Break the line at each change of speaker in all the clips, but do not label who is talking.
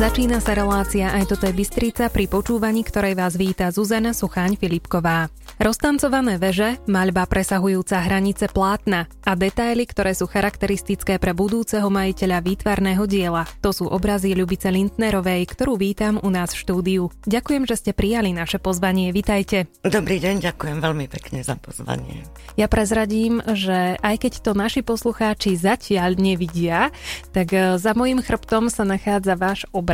Začína sa relácia Aj toto je Bystrica, pri počúvaní ktorej vás víta Zuzana Sucháň Filipková. Roztancované veže, maľba presahujúca hranice plátna a detaily, ktoré sú charakteristické pre budúceho majiteľa výtvarného diela. To sú obrazy Ľubice Lindnerovej, ktorú vítam u nás v štúdiu. Ďakujem, že ste prijali naše pozvanie. Vitajte.
Dobrý deň, ďakujem veľmi pekne za pozvanie.
Ja prezradím, že aj keď to naši poslucháči zatiaľ nevidia, tak e, za mojim chrbtom sa nachádza váš obraz.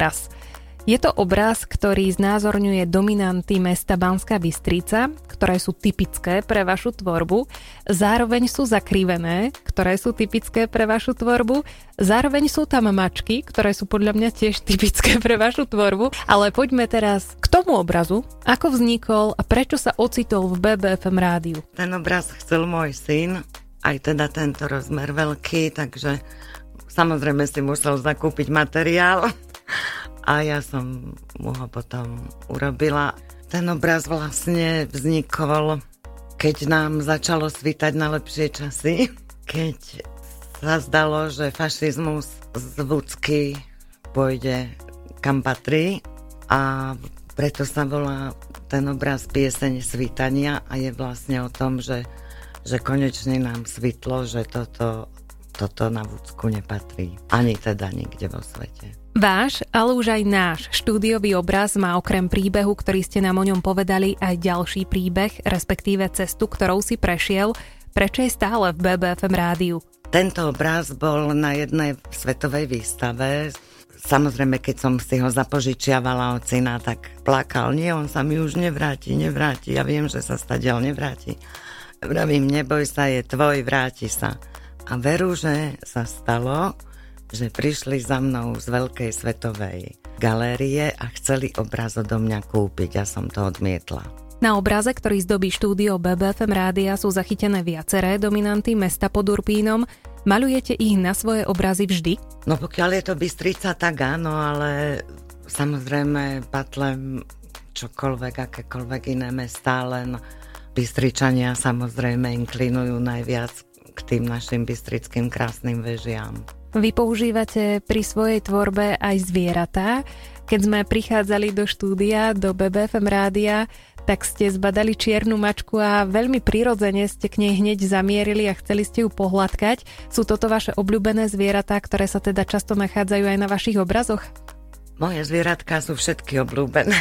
Je to obraz, ktorý znázorňuje dominanty mesta Banská Bystrica, ktoré sú typické pre vašu tvorbu, zároveň sú zakrivené, ktoré sú typické pre vašu tvorbu, zároveň sú tam mačky, ktoré sú podľa mňa tiež typické pre vašu tvorbu, ale poďme teraz k tomu obrazu, ako vznikol a prečo sa ocitol v BBFM rádiu.
Ten obraz chcel môj syn, aj teda tento rozmer veľký, takže samozrejme si musel zakúpiť materiál. A ja som mu ho potom urobila. Ten obraz vlastne vznikol, keď nám začalo svítať na lepšie časy, keď sa zdalo, že fašizmus z Vúcky pôjde kam patrí. A preto sa volá ten obraz pieseň svítania. A je vlastne o tom, že, že konečne nám svitlo, že toto, toto na Vúcku nepatrí. Ani teda nikde vo svete.
Váš, ale už aj náš štúdiový obraz má okrem príbehu, ktorý ste nám o ňom povedali, aj ďalší príbeh, respektíve cestu, ktorou si prešiel. Prečo je stále v BBFM rádiu?
Tento obraz bol na jednej svetovej výstave. Samozrejme, keď som si ho zapožičiavala od syna, tak plakal. Nie, on sa mi už nevráti, nevráti. Ja viem, že sa stadiaľ nevráti. Vravím, neboj sa, je tvoj, vráti sa. A veru, že sa stalo, že prišli za mnou z veľkej svetovej galérie a chceli obraz odo mňa kúpiť. Ja som to odmietla.
Na obraze, ktorý zdobí štúdio BBFM rádia, sú zachytené viaceré dominanty mesta pod Urpínom. Malujete ich na svoje obrazy vždy?
No pokiaľ je to Bystrica, tak áno, ale samozrejme patlem čokoľvek, akékoľvek iné mesta, len Bystričania samozrejme inklinujú najviac k tým našim bystrickým krásnym vežiam.
Vy používate pri svojej tvorbe aj zvieratá. Keď sme prichádzali do štúdia, do BBFM rádia, tak ste zbadali čiernu mačku a veľmi prirodzene ste k nej hneď zamierili a chceli ste ju pohľadkať. Sú toto vaše obľúbené zvieratá, ktoré sa teda často nachádzajú aj na vašich obrazoch?
Moje zvieratka sú všetky obľúbené.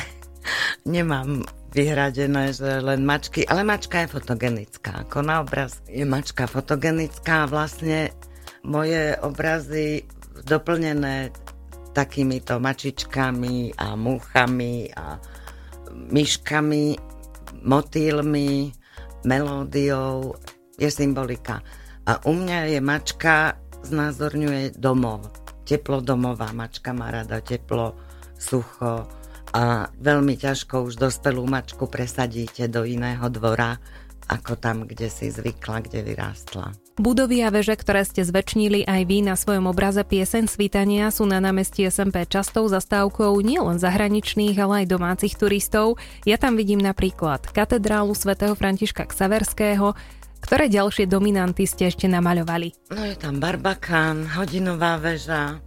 Nemám vyhradené, že len mačky, ale mačka je fotogenická. Ako na obraz je mačka fotogenická a vlastne moje obrazy doplnené takýmito mačičkami a muchami a myškami, motýlmi, melódiou je symbolika. A u mňa je mačka, znázorňuje domov. Teplo domová, mačka má rada teplo, sucho a veľmi ťažko už dospelú mačku presadíte do iného dvora, ako tam, kde si zvykla, kde vyrástla.
Budovy a veže, ktoré ste zväčšnili aj vy na svojom obraze Pieseň svítania sú na námestí SMP častou zastávkou nielen zahraničných, ale aj domácich turistov. Ja tam vidím napríklad katedrálu svätého Františka Ksaverského, ktoré ďalšie dominanty ste ešte namaľovali?
No je tam Barbakán, hodinová väža,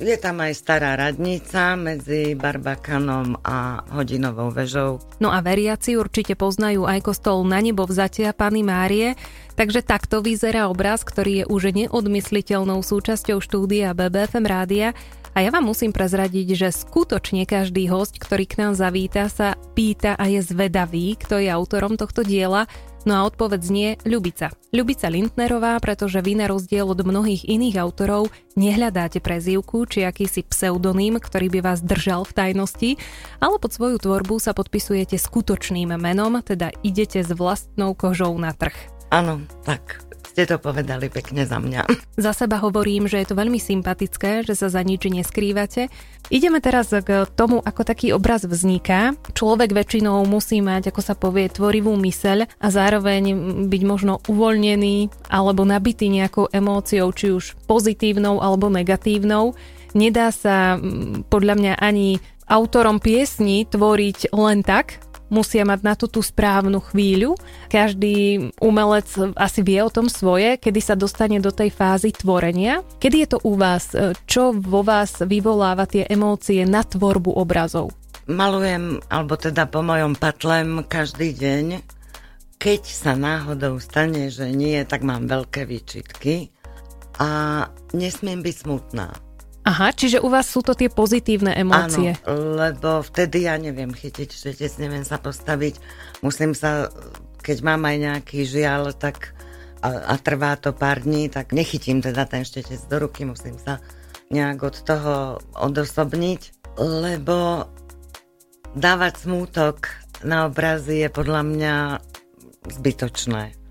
je tam aj stará radnica medzi Barbakanom a hodinovou vežou.
No a veriaci určite poznajú aj kostol na nebo vzatia Pany Márie, takže takto vyzerá obraz, ktorý je už neodmysliteľnou súčasťou štúdia BBFM rádia a ja vám musím prezradiť, že skutočne každý host, ktorý k nám zavíta, sa pýta a je zvedavý, kto je autorom tohto diela, No a odpoveď znie Ľubica. Ľubica Lindnerová, pretože vy na rozdiel od mnohých iných autorov nehľadáte prezývku či akýsi pseudonym, ktorý by vás držal v tajnosti, ale pod svoju tvorbu sa podpisujete skutočným menom, teda idete s vlastnou kožou na trh.
Áno, tak ste to povedali pekne za mňa.
Za seba hovorím, že je to veľmi sympatické, že sa za nič neskrývate. Ideme teraz k tomu, ako taký obraz vzniká. Človek väčšinou musí mať, ako sa povie, tvorivú myseľ a zároveň byť možno uvoľnený alebo nabitý nejakou emóciou, či už pozitívnou alebo negatívnou. Nedá sa podľa mňa ani autorom piesni tvoriť len tak, musia mať na to tú správnu chvíľu. Každý umelec asi vie o tom svoje, kedy sa dostane do tej fázy tvorenia. Kedy je to u vás? Čo vo vás vyvoláva tie emócie na tvorbu obrazov?
Malujem, alebo teda po mojom patlem každý deň. Keď sa náhodou stane, že nie, tak mám veľké výčitky a nesmiem byť smutná.
Aha, čiže u vás sú to tie pozitívne emócie.
Áno, lebo vtedy ja neviem chytiť štetec, neviem sa postaviť. Musím sa, keď mám aj nejaký žiaľ, tak a, a trvá to pár dní, tak nechytím teda ten štetec do ruky, musím sa nejak od toho odosobniť, lebo dávať smútok na obrazy je podľa mňa zbytočné.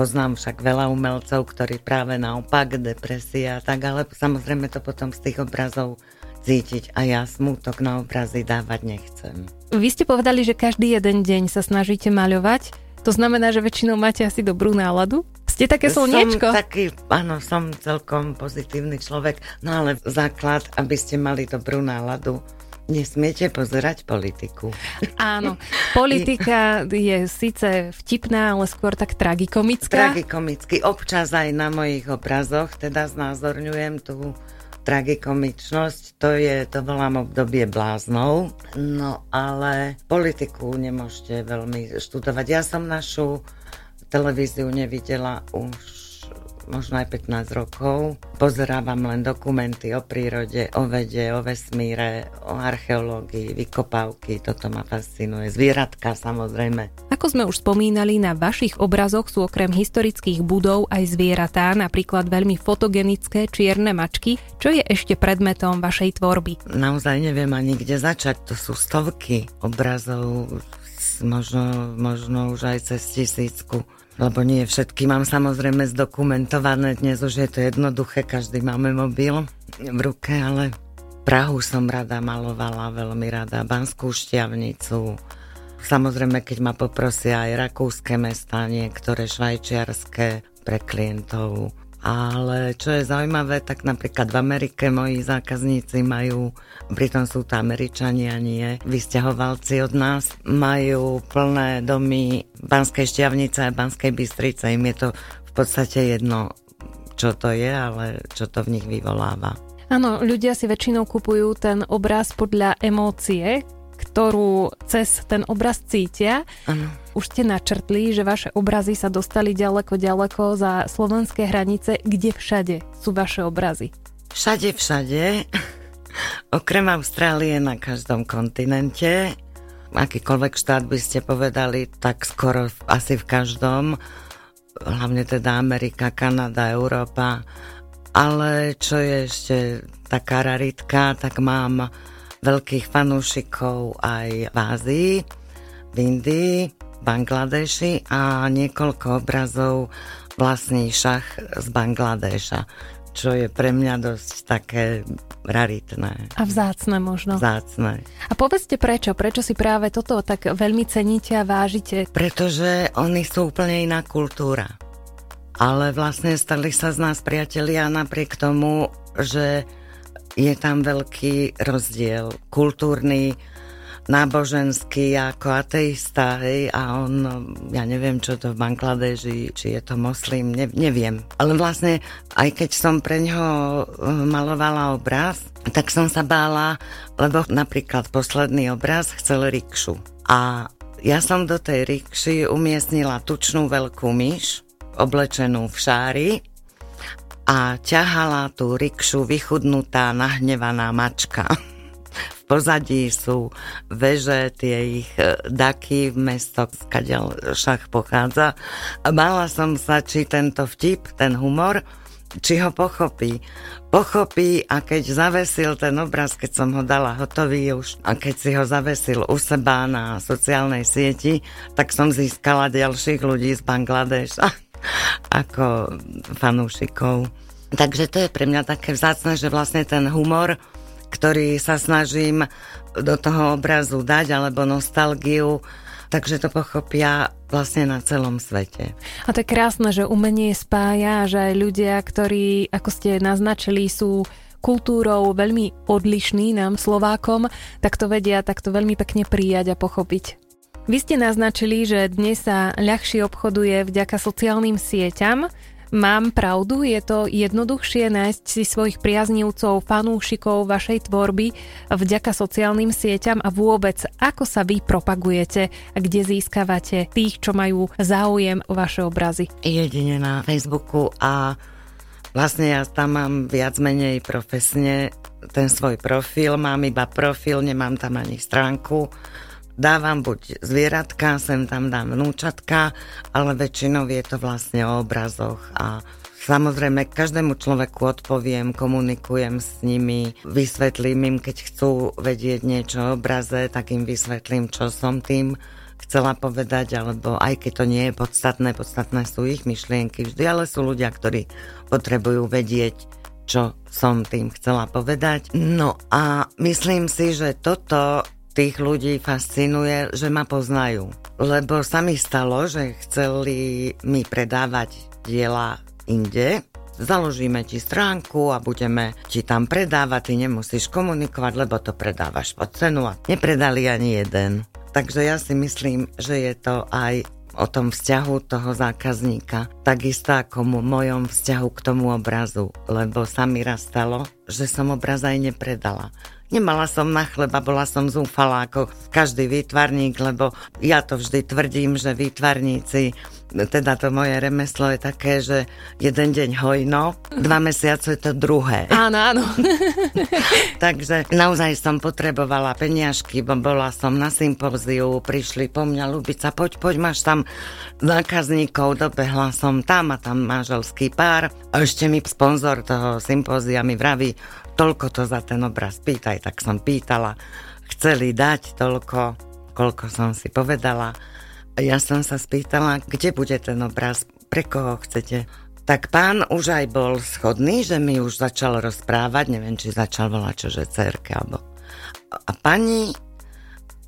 Poznám však veľa umelcov, ktorí práve naopak, depresia a tak, ale samozrejme to potom z tých obrazov cítiť a ja smútok na obrazy dávať nechcem.
Vy ste povedali, že každý jeden deň sa snažíte maľovať. To znamená, že väčšinou máte asi dobrú náladu? Ste také slniečko?
Som taký, áno, som celkom pozitívny človek, no ale základ, aby ste mali dobrú náladu, Nesmiete pozerať politiku.
Áno, politika je síce vtipná, ale skôr tak tragikomická.
Tragikomicky. Občas aj na mojich obrazoch teda znázorňujem tú tragikomičnosť, to je, to volám obdobie bláznov, no ale politiku nemôžete veľmi študovať. Ja som našu televíziu nevidela už možno aj 15 rokov. Pozerávam len dokumenty o prírode, o vede, o vesmíre, o archeológii, vykopávky, toto ma fascinuje. Zvieratka samozrejme.
Ako sme už spomínali, na vašich obrazoch sú okrem historických budov aj zvieratá, napríklad veľmi fotogenické čierne mačky. Čo je ešte predmetom vašej tvorby?
Naozaj neviem ani kde začať, to sú stovky obrazov, možno, možno už aj cez tisícku lebo nie všetky mám samozrejme zdokumentované. Dnes už je to jednoduché, každý máme mobil v ruke, ale Prahu som rada malovala, veľmi rada, Banskú šťavnicu. Samozrejme, keď ma poprosia aj rakúske mesta, niektoré švajčiarske pre klientov. Ale čo je zaujímavé, tak napríklad v Amerike moji zákazníci majú, pritom sú to Američania, nie, vysťahovalci od nás, majú plné domy Banskej šťavnice a Banskej Bystrice. Im je to v podstate jedno, čo to je, ale čo to v nich vyvoláva.
Áno, ľudia si väčšinou kupujú ten obraz podľa emócie, ktorú cez ten obraz cítia. Ano. Už ste načrtli, že vaše obrazy sa dostali ďaleko, ďaleko za slovenské hranice. Kde všade sú vaše obrazy?
Všade, všade. Okrem Austrálie na každom kontinente. Akýkoľvek štát by ste povedali, tak skoro asi v každom. Hlavne teda Amerika, Kanada, Európa. Ale čo je ešte taká raritka, tak mám veľkých fanúšikov aj v Ázii, v Indii, Bangladeši a niekoľko obrazov vlastní šach z Bangladeša, čo je pre mňa dosť také raritné.
A vzácne možno.
Vzácne.
A povedzte prečo, prečo si práve toto tak veľmi ceníte a vážite?
Pretože oni sú úplne iná kultúra. Ale vlastne stali sa z nás priatelia napriek tomu, že je tam veľký rozdiel kultúrny, náboženský ako ateista, hej, a on, ja neviem, čo to v Bangladeži, či je to moslim, ne, neviem. Ale vlastne, aj keď som pre ňoho eh, malovala obraz, tak som sa bála, lebo napríklad posledný obraz chcel rikšu. A ja som do tej rikši umiestnila tučnú veľkú myš, oblečenú v šári a ťahala tú rikšu vychudnutá, nahnevaná mačka. V pozadí sú veže, tie ich e, daky v mesto, skadiaľ šach pochádza. Bála som sa, či tento vtip, ten humor, či ho pochopí. Pochopí a keď zavesil ten obraz, keď som ho dala hotový už a keď si ho zavesil u seba na sociálnej sieti, tak som získala ďalších ľudí z Bangladeša ako fanúšikov. Takže to je pre mňa také vzácne, že vlastne ten humor, ktorý sa snažím do toho obrazu dať, alebo nostalgiu, takže to pochopia vlastne na celom svete.
A to je krásne, že umenie spája, že aj ľudia, ktorí, ako ste naznačili, sú kultúrou veľmi odlišný nám Slovákom, tak to vedia takto veľmi pekne prijať a pochopiť. Vy ste naznačili, že dnes sa ľahšie obchoduje vďaka sociálnym sieťam. Mám pravdu, je to jednoduchšie nájsť si svojich priaznivcov, fanúšikov vašej tvorby vďaka sociálnym sieťam? A vôbec ako sa vy propagujete kde získavate tých, čo majú záujem o vaše obrazy?
Jedine na Facebooku a vlastne ja tam mám viac menej profesne ten svoj profil, mám iba profil, nemám tam ani stránku dávam buď zvieratka, sem tam dám vnúčatka, ale väčšinou je to vlastne o obrazoch a Samozrejme, každému človeku odpoviem, komunikujem s nimi, vysvetlím im, keď chcú vedieť niečo o obraze, tak im vysvetlím, čo som tým chcela povedať, alebo aj keď to nie je podstatné, podstatné sú ich myšlienky vždy, ale sú ľudia, ktorí potrebujú vedieť, čo som tým chcela povedať. No a myslím si, že toto tých ľudí fascinuje, že ma poznajú. Lebo sa mi stalo, že chceli mi predávať diela inde, založíme ti stránku a budeme ti tam predávať, ty nemusíš komunikovať, lebo to predávaš pod cenu a nepredali ani jeden. Takže ja si myslím, že je to aj o tom vzťahu toho zákazníka, takisto ako mu mojom vzťahu k tomu obrazu, lebo sa mi raz stalo, že som obraz aj nepredala Nemala som na chleba, bola som zúfala ako každý výtvarník, lebo ja to vždy tvrdím, že výtvarníci teda to moje remeslo je také, že jeden deň hojno, dva mesiace je to druhé.
Áno, áno.
Takže naozaj som potrebovala peniažky, bo bola som na sympóziu, prišli po mňa Lubica, poď, poď, máš tam zákazníkov, dobehla som tam a tam manželský pár. A ešte mi sponzor toho sympózia mi vraví, toľko to za ten obraz pýtaj, tak som pýtala. Chceli dať toľko, koľko som si povedala. Ja som sa spýtala, kde bude ten obraz, pre koho chcete. Tak pán už aj bol schodný, že mi už začal rozprávať, neviem, či začal volať čože cerke, alebo... A pani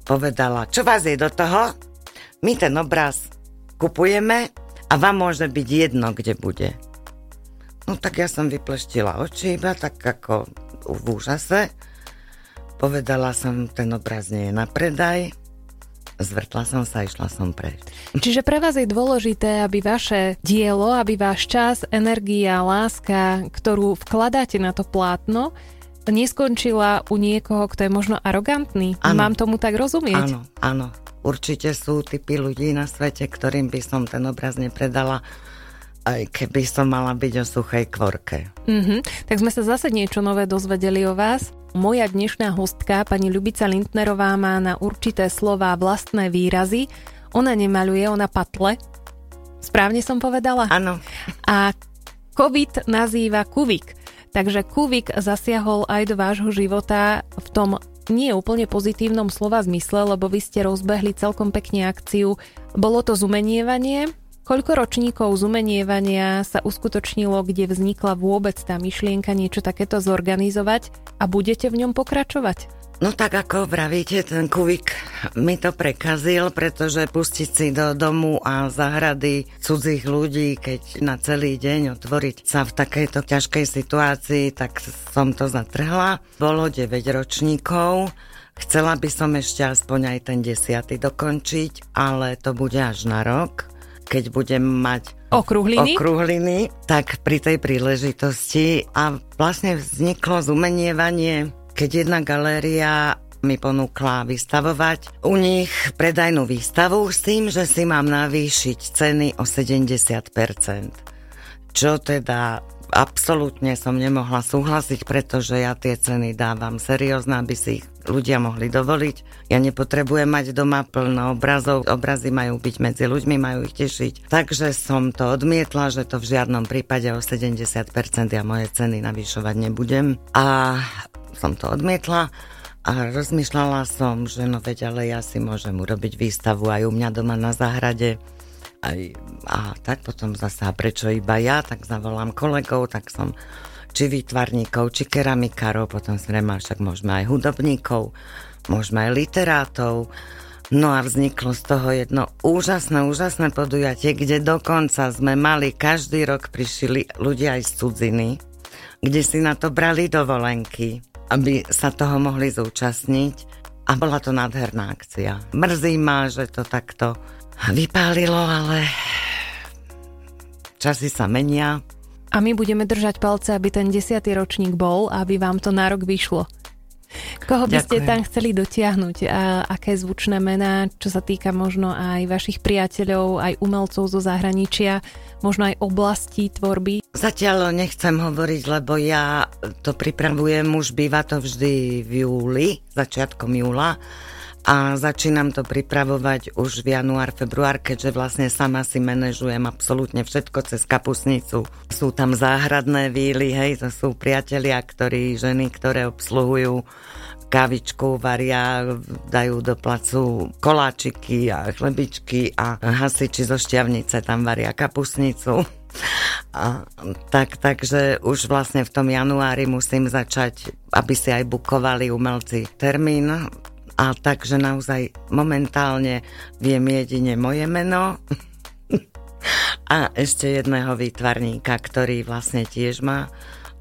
povedala, čo vás je do toho? My ten obraz kupujeme a vám môže byť jedno, kde bude. No tak ja som vypleštila oči iba tak ako v úžase. Povedala som, ten obraz nie je na predaj. Zvrtla som sa a išla som preč.
Čiže pre vás je dôležité, aby vaše dielo, aby váš čas, energia, láska, ktorú vkladáte na to plátno, neskončila u niekoho, kto je možno arogantný. Ano. Mám tomu tak rozumieť?
Áno, áno. Určite sú typy ľudí na svete, ktorým by som ten obraz nepredala aj keby som mala byť o suchej kvorke.
Mm-hmm. Tak sme sa zase niečo nové dozvedeli o vás. Moja dnešná hostka, pani Ľubica Lindnerová, má na určité slova vlastné výrazy. Ona nemaluje, ona patle. Správne som povedala?
Áno.
A COVID nazýva kuvik. Takže kuvik zasiahol aj do vášho života v tom nie úplne pozitívnom slova zmysle, lebo vy ste rozbehli celkom pekne akciu. Bolo to zumenievanie, Koľko ročníkov zumenievania sa uskutočnilo, kde vznikla vôbec tá myšlienka niečo takéto zorganizovať a budete v ňom pokračovať?
No tak ako vravíte, ten kuvik mi to prekazil, pretože pustiť si do domu a zahrady cudzích ľudí, keď na celý deň otvoriť sa v takejto ťažkej situácii, tak som to zatrhla. Bolo 9 ročníkov, chcela by som ešte aspoň aj ten desiatý dokončiť, ale to bude až na rok keď budem mať
okruhliny,
okruhliny tak pri tej príležitosti a vlastne vzniklo zumenievanie, keď jedna galéria mi ponúkla vystavovať u nich predajnú výstavu s tým, že si mám navýšiť ceny o 70%. Čo teda absolútne som nemohla súhlasiť, pretože ja tie ceny dávam seriózne, aby si ich ľudia mohli dovoliť. Ja nepotrebujem mať doma plno obrazov, obrazy majú byť medzi ľuďmi, majú ich tešiť. Takže som to odmietla, že to v žiadnom prípade o 70% ja moje ceny navyšovať nebudem. A som to odmietla. A rozmýšľala som, že no veď, ale ja si môžem urobiť výstavu aj u mňa doma na záhrade aj, a tak potom zase, prečo iba ja, tak zavolám kolegov, tak som či výtvarníkov, či keramikárov, potom zrejme však môžeme aj hudobníkov, môžeme aj literátov. No a vzniklo z toho jedno úžasné, úžasné podujatie, kde dokonca sme mali, každý rok prišli ľudia aj z cudziny, kde si na to brali dovolenky, aby sa toho mohli zúčastniť. A bola to nádherná akcia. Mrzí ma, že to takto vypálilo, ale časy sa menia.
A my budeme držať palce, aby ten desiatý ročník bol, aby vám to na rok vyšlo. Koho by Ďakujem. ste tam chceli dotiahnuť? A aké zvučné mená, čo sa týka možno aj vašich priateľov, aj umelcov zo zahraničia, možno aj oblasti tvorby?
Zatiaľ nechcem hovoriť, lebo ja to pripravujem, už býva to vždy v júli, začiatkom júla a začínam to pripravovať už v január, február, keďže vlastne sama si manažujem absolútne všetko cez kapusnicu. Sú tam záhradné víly, hej, to sú priatelia, ktorí, ženy, ktoré obsluhujú kávičku varia, dajú do placu koláčiky a chlebičky a hasiči zo šťavnice tam varia kapusnicu. A, tak, takže už vlastne v tom januári musím začať, aby si aj bukovali umelci termín a takže naozaj momentálne viem jedine moje meno a ešte jedného výtvarníka, ktorý vlastne tiež má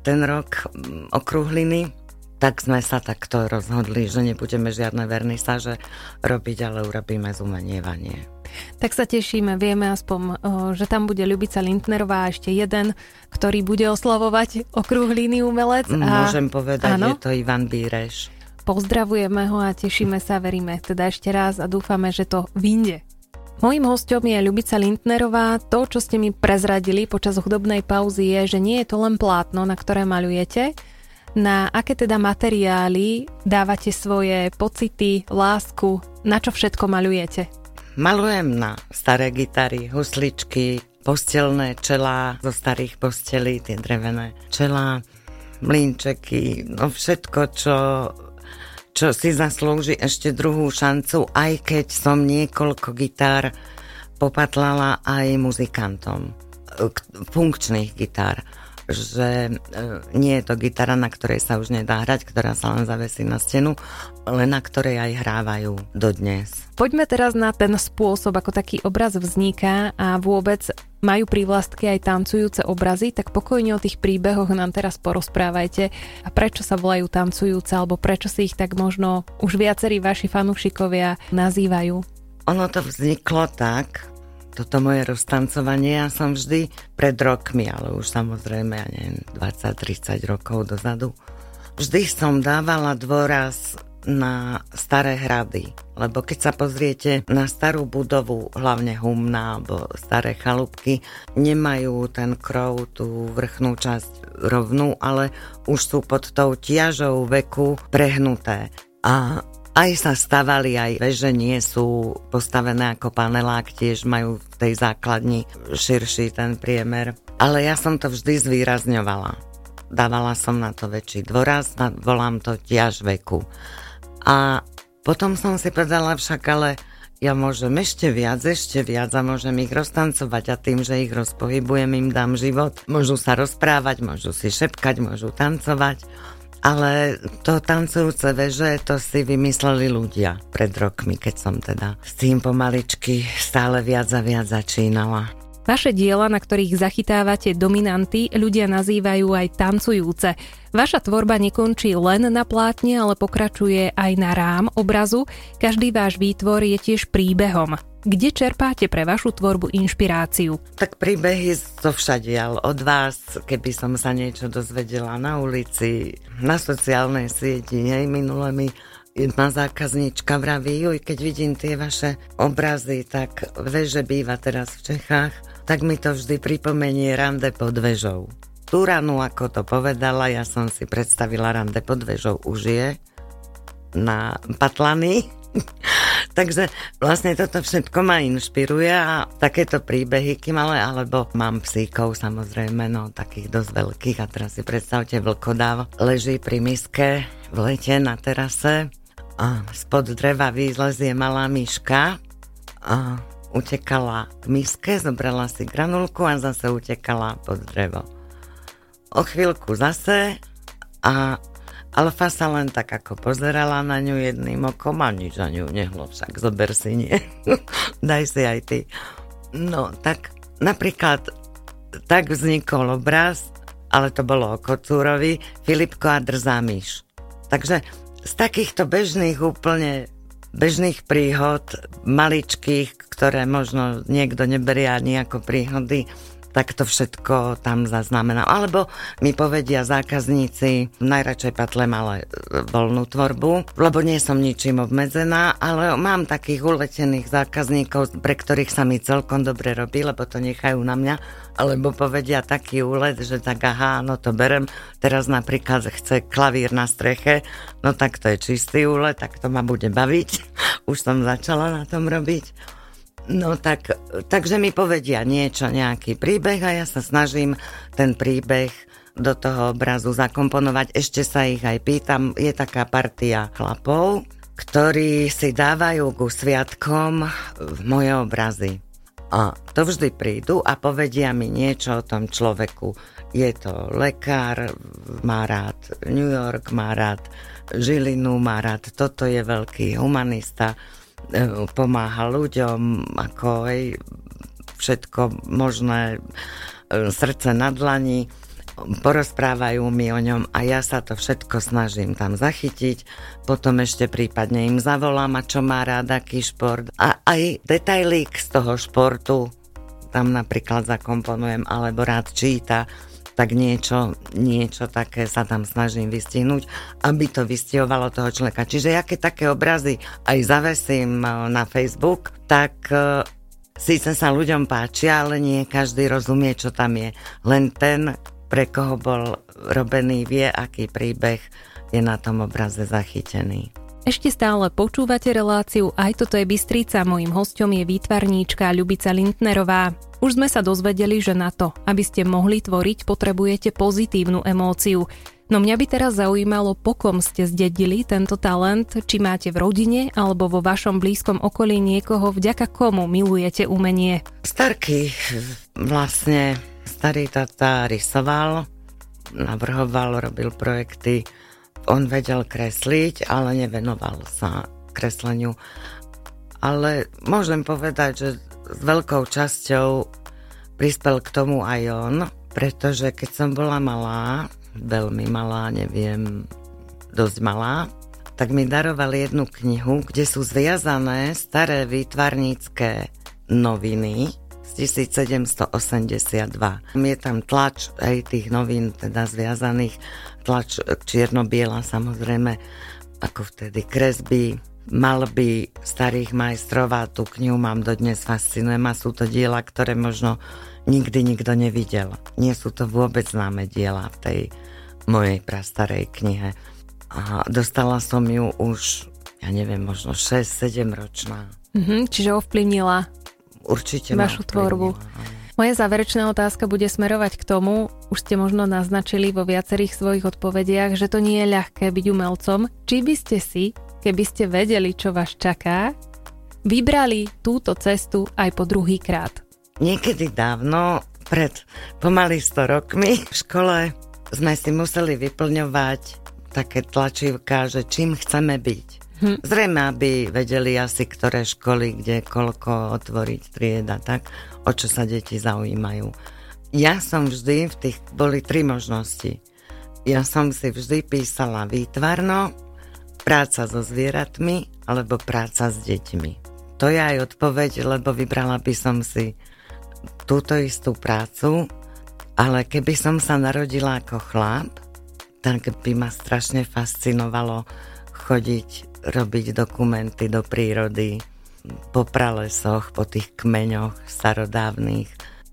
ten rok mm, okrúhliny. Tak sme sa takto rozhodli, že nebudeme žiadne vernisáže robiť, ale urobíme zumenievanie.
Tak sa tešíme, vieme aspoň, že tam bude Ľubica Lindnerová a ešte jeden, ktorý bude oslavovať okrúhliny umelec.
A... Môžem povedať, ano? je to Ivan Bíreš.
Pozdravujeme ho a tešíme sa, veríme teda ešte raz a dúfame, že to vyjde. Mojím hostom je Ľubica Lindnerová. To, čo ste mi prezradili počas hudobnej pauzy je, že nie je to len plátno, na ktoré malujete, na aké teda materiály dávate svoje pocity, lásku, na čo všetko malujete?
Malujem na staré gitary, husličky, postelné čelá zo starých postelí, tie drevené čelá, mlínčeky, no všetko, čo čo si zaslúži ešte druhú šancu, aj keď som niekoľko gitár popatlala aj muzikantom, funkčných gitár. Že e, nie je to gitara, na ktorej sa už nedá hrať, ktorá sa len zavesí na stenu, ale na ktorej aj hrávajú dodnes.
Poďme teraz na ten spôsob, ako taký obraz vzniká a vôbec majú prívlastky aj tancujúce obrazy, tak pokojne o tých príbehoch nám teraz porozprávajte a prečo sa volajú tancujúce, alebo prečo si ich tak možno už viacerí vaši fanúšikovia nazývajú.
Ono to vzniklo tak, toto moje roztancovanie ja som vždy pred rokmi, ale už samozrejme, ja neviem, 20-30 rokov dozadu, vždy som dávala dôraz na staré hrady. Lebo keď sa pozriete na starú budovu, hlavne humná alebo staré chalúbky, nemajú ten krov, tú vrchnú časť rovnú, ale už sú pod tou tiažou veku prehnuté. A aj sa stavali, aj veže nie sú postavené ako panelák, tiež majú v tej základni širší ten priemer. Ale ja som to vždy zvýrazňovala. Dávala som na to väčší dôraz, volám to tiaž veku. A potom som si povedala však, ale ja môžem ešte viac, ešte viac a môžem ich roztancovať a tým, že ich rozpohybujem, im dám život. Môžu sa rozprávať, môžu si šepkať, môžu tancovať. Ale to tancujúce veže, to si vymysleli ľudia pred rokmi, keď som teda s tým pomaličky stále viac a viac začínala.
Vaše diela, na ktorých zachytávate dominanty, ľudia nazývajú aj tancujúce. Vaša tvorba nekončí len na plátne, ale pokračuje aj na rám obrazu. Každý váš výtvor je tiež príbehom. Kde čerpáte pre vašu tvorbu inšpiráciu?
Tak príbehy zo všadiaľ. Od vás, keby som sa niečo dozvedela na ulici, na sociálnej sieti, hej, minule mi jedna zákazníčka vraví, keď vidím tie vaše obrazy, tak veže býva teraz v Čechách, tak mi to vždy pripomenie rande pod vežou. Tú ranu, ako to povedala, ja som si predstavila rande pod vežou už je na Patlany Takže vlastne toto všetko ma inšpiruje a takéto príbehy, kým ale, alebo mám psíkov samozrejme, no takých dosť veľkých a teraz si predstavte vlkodáv leží pri miske v lete na terase a spod dreva výzlezie malá myška a utekala k miske, zobrala si granulku a zase utekala pod drevo. O chvíľku zase a Alfa sa len tak ako pozerala na ňu jedným okom a nič za ňu nehlo, však zober si nie. Daj si aj ty. No, tak napríklad tak vznikol obraz, ale to bolo o Kocúrovi, Filipko a drzá myš. Takže z takýchto bežných úplne bežných príhod, maličkých, ktoré možno niekto neberie ani ako príhody, tak to všetko tam zaznamenal. Alebo mi povedia zákazníci, najradšej patlem ale voľnú tvorbu, lebo nie som ničím obmedzená, ale mám takých uletených zákazníkov, pre ktorých sa mi celkom dobre robí, lebo to nechajú na mňa, alebo povedia taký úlet, že tak aha, no to berem, teraz napríklad chce klavír na streche, no tak to je čistý úlet, tak to ma bude baviť. Už som začala na tom robiť. No tak, takže mi povedia niečo, nejaký príbeh a ja sa snažím ten príbeh do toho obrazu zakomponovať. Ešte sa ich aj pýtam, je taká partia chlapov, ktorí si dávajú ku sviatkom moje obrazy. A to vždy prídu a povedia mi niečo o tom človeku. Je to lekár, má rád New York, má rád Žilinu, má rád, toto je veľký humanista pomáha ľuďom, ako aj všetko možné, e, srdce na dlani, porozprávajú mi o ňom a ja sa to všetko snažím tam zachytiť, potom ešte prípadne im zavolám, a čo má rád, aký šport. A aj detailík z toho športu tam napríklad zakomponujem, alebo rád číta, tak niečo, niečo také sa tam snažím vystihnúť, aby to vystihovalo toho človeka. Čiže keď také obrazy aj zavesím eh, na Facebook, tak eh, síce sa ľuďom páčia, ale nie každý rozumie, čo tam je. Len ten, pre koho bol robený, vie, aký príbeh je na tom obraze zachytený.
Ešte stále počúvate reláciu Aj toto je Bystrica. Mojím hostom je výtvarníčka Ľubica Lindnerová. Už sme sa dozvedeli, že na to, aby ste mohli tvoriť, potrebujete pozitívnu emóciu. No mňa by teraz zaujímalo, po kom ste zdedili tento talent, či máte v rodine alebo vo vašom blízkom okolí niekoho, vďaka komu milujete umenie.
Starky vlastne, starý tata rysoval, navrhoval, robil projekty, on vedel kresliť, ale nevenoval sa kresleniu. Ale môžem povedať, že s veľkou časťou prispel k tomu aj on, pretože keď som bola malá, veľmi malá, neviem, dosť malá, tak mi darovali jednu knihu, kde sú zviazané staré výtvarnícke noviny 1782. Je tam tlač aj tých novín, teda zviazaných, tlač čierno-biela samozrejme, ako vtedy kresby, malby starých majstrov a tú knihu mám dodnes fascinuje ma. Sú to diela, ktoré možno nikdy nikto nevidel. Nie sú to vôbec známe diela v tej mojej prastarej knihe. A dostala som ju už, ja neviem, možno 6-7 ročná.
Mm-hmm, čiže ovplyvnila
Určite
vašu tvorbu. Moja záverečná otázka bude smerovať k tomu, už ste možno naznačili vo viacerých svojich odpovediach, že to nie je ľahké byť umelcom. Či by ste si keby ste vedeli, čo vás čaká, vybrali túto cestu aj po druhý krát?
Niekedy dávno, pred pomaly 100 rokmi, v škole sme si museli vyplňovať také tlačivka, že čím chceme byť. Hm. Zrejme, aby vedeli asi, ktoré školy, kde koľko otvoriť trieda, tak o čo sa deti zaujímajú. Ja som vždy, v tých boli tri možnosti. Ja som si vždy písala výtvarno, práca so zvieratmi alebo práca s deťmi. To je aj odpoveď, lebo vybrala by som si túto istú prácu, ale keby som sa narodila ako chlap, tak by ma strašne fascinovalo chodiť, robiť dokumenty do prírody, po pralesoch, po tých kmeňoch starodávnych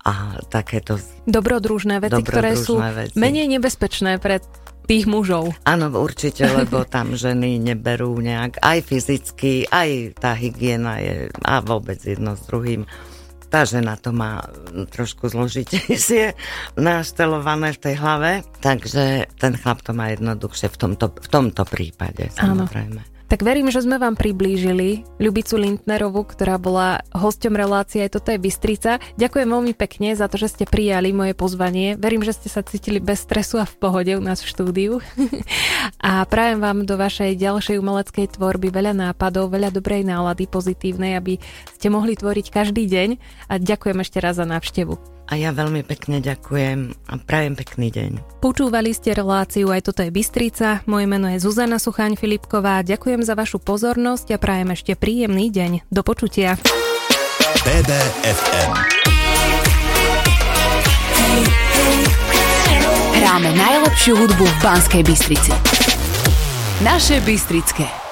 a takéto
dobrodružné veci, dobrodružné ktoré sú veci. menej nebezpečné pre tých mužov.
Áno, určite, lebo tam ženy neberú nejak, aj fyzicky, aj tá hygiena je, a vôbec jedno s druhým. Tá žena to má trošku zložitejšie naštelované v tej hlave, takže ten chlap to má jednoduchšie v tomto, v tomto prípade, samozrejme. Áno.
Tak verím, že sme vám priblížili Ľubicu Lindnerovu, ktorá bola hosťom relácie toto je Bystrica. Ďakujem veľmi pekne za to, že ste prijali moje pozvanie. Verím, že ste sa cítili bez stresu a v pohode u nás v štúdiu. a prajem vám do vašej ďalšej umeleckej tvorby veľa nápadov, veľa dobrej nálady, pozitívnej, aby ste mohli tvoriť každý deň. A ďakujem ešte raz za návštevu.
A ja veľmi pekne ďakujem a prajem pekný deň.
Počúvali ste reláciu Aj toto je Bystrica. Moje meno je Zuzana Suchaň Filipková. Ďakujem za vašu pozornosť a prajem ešte príjemný deň. Do počutia. BBFM.
Hráme najlepšiu hudbu v Banskej Bystrici. Naše Bystrické.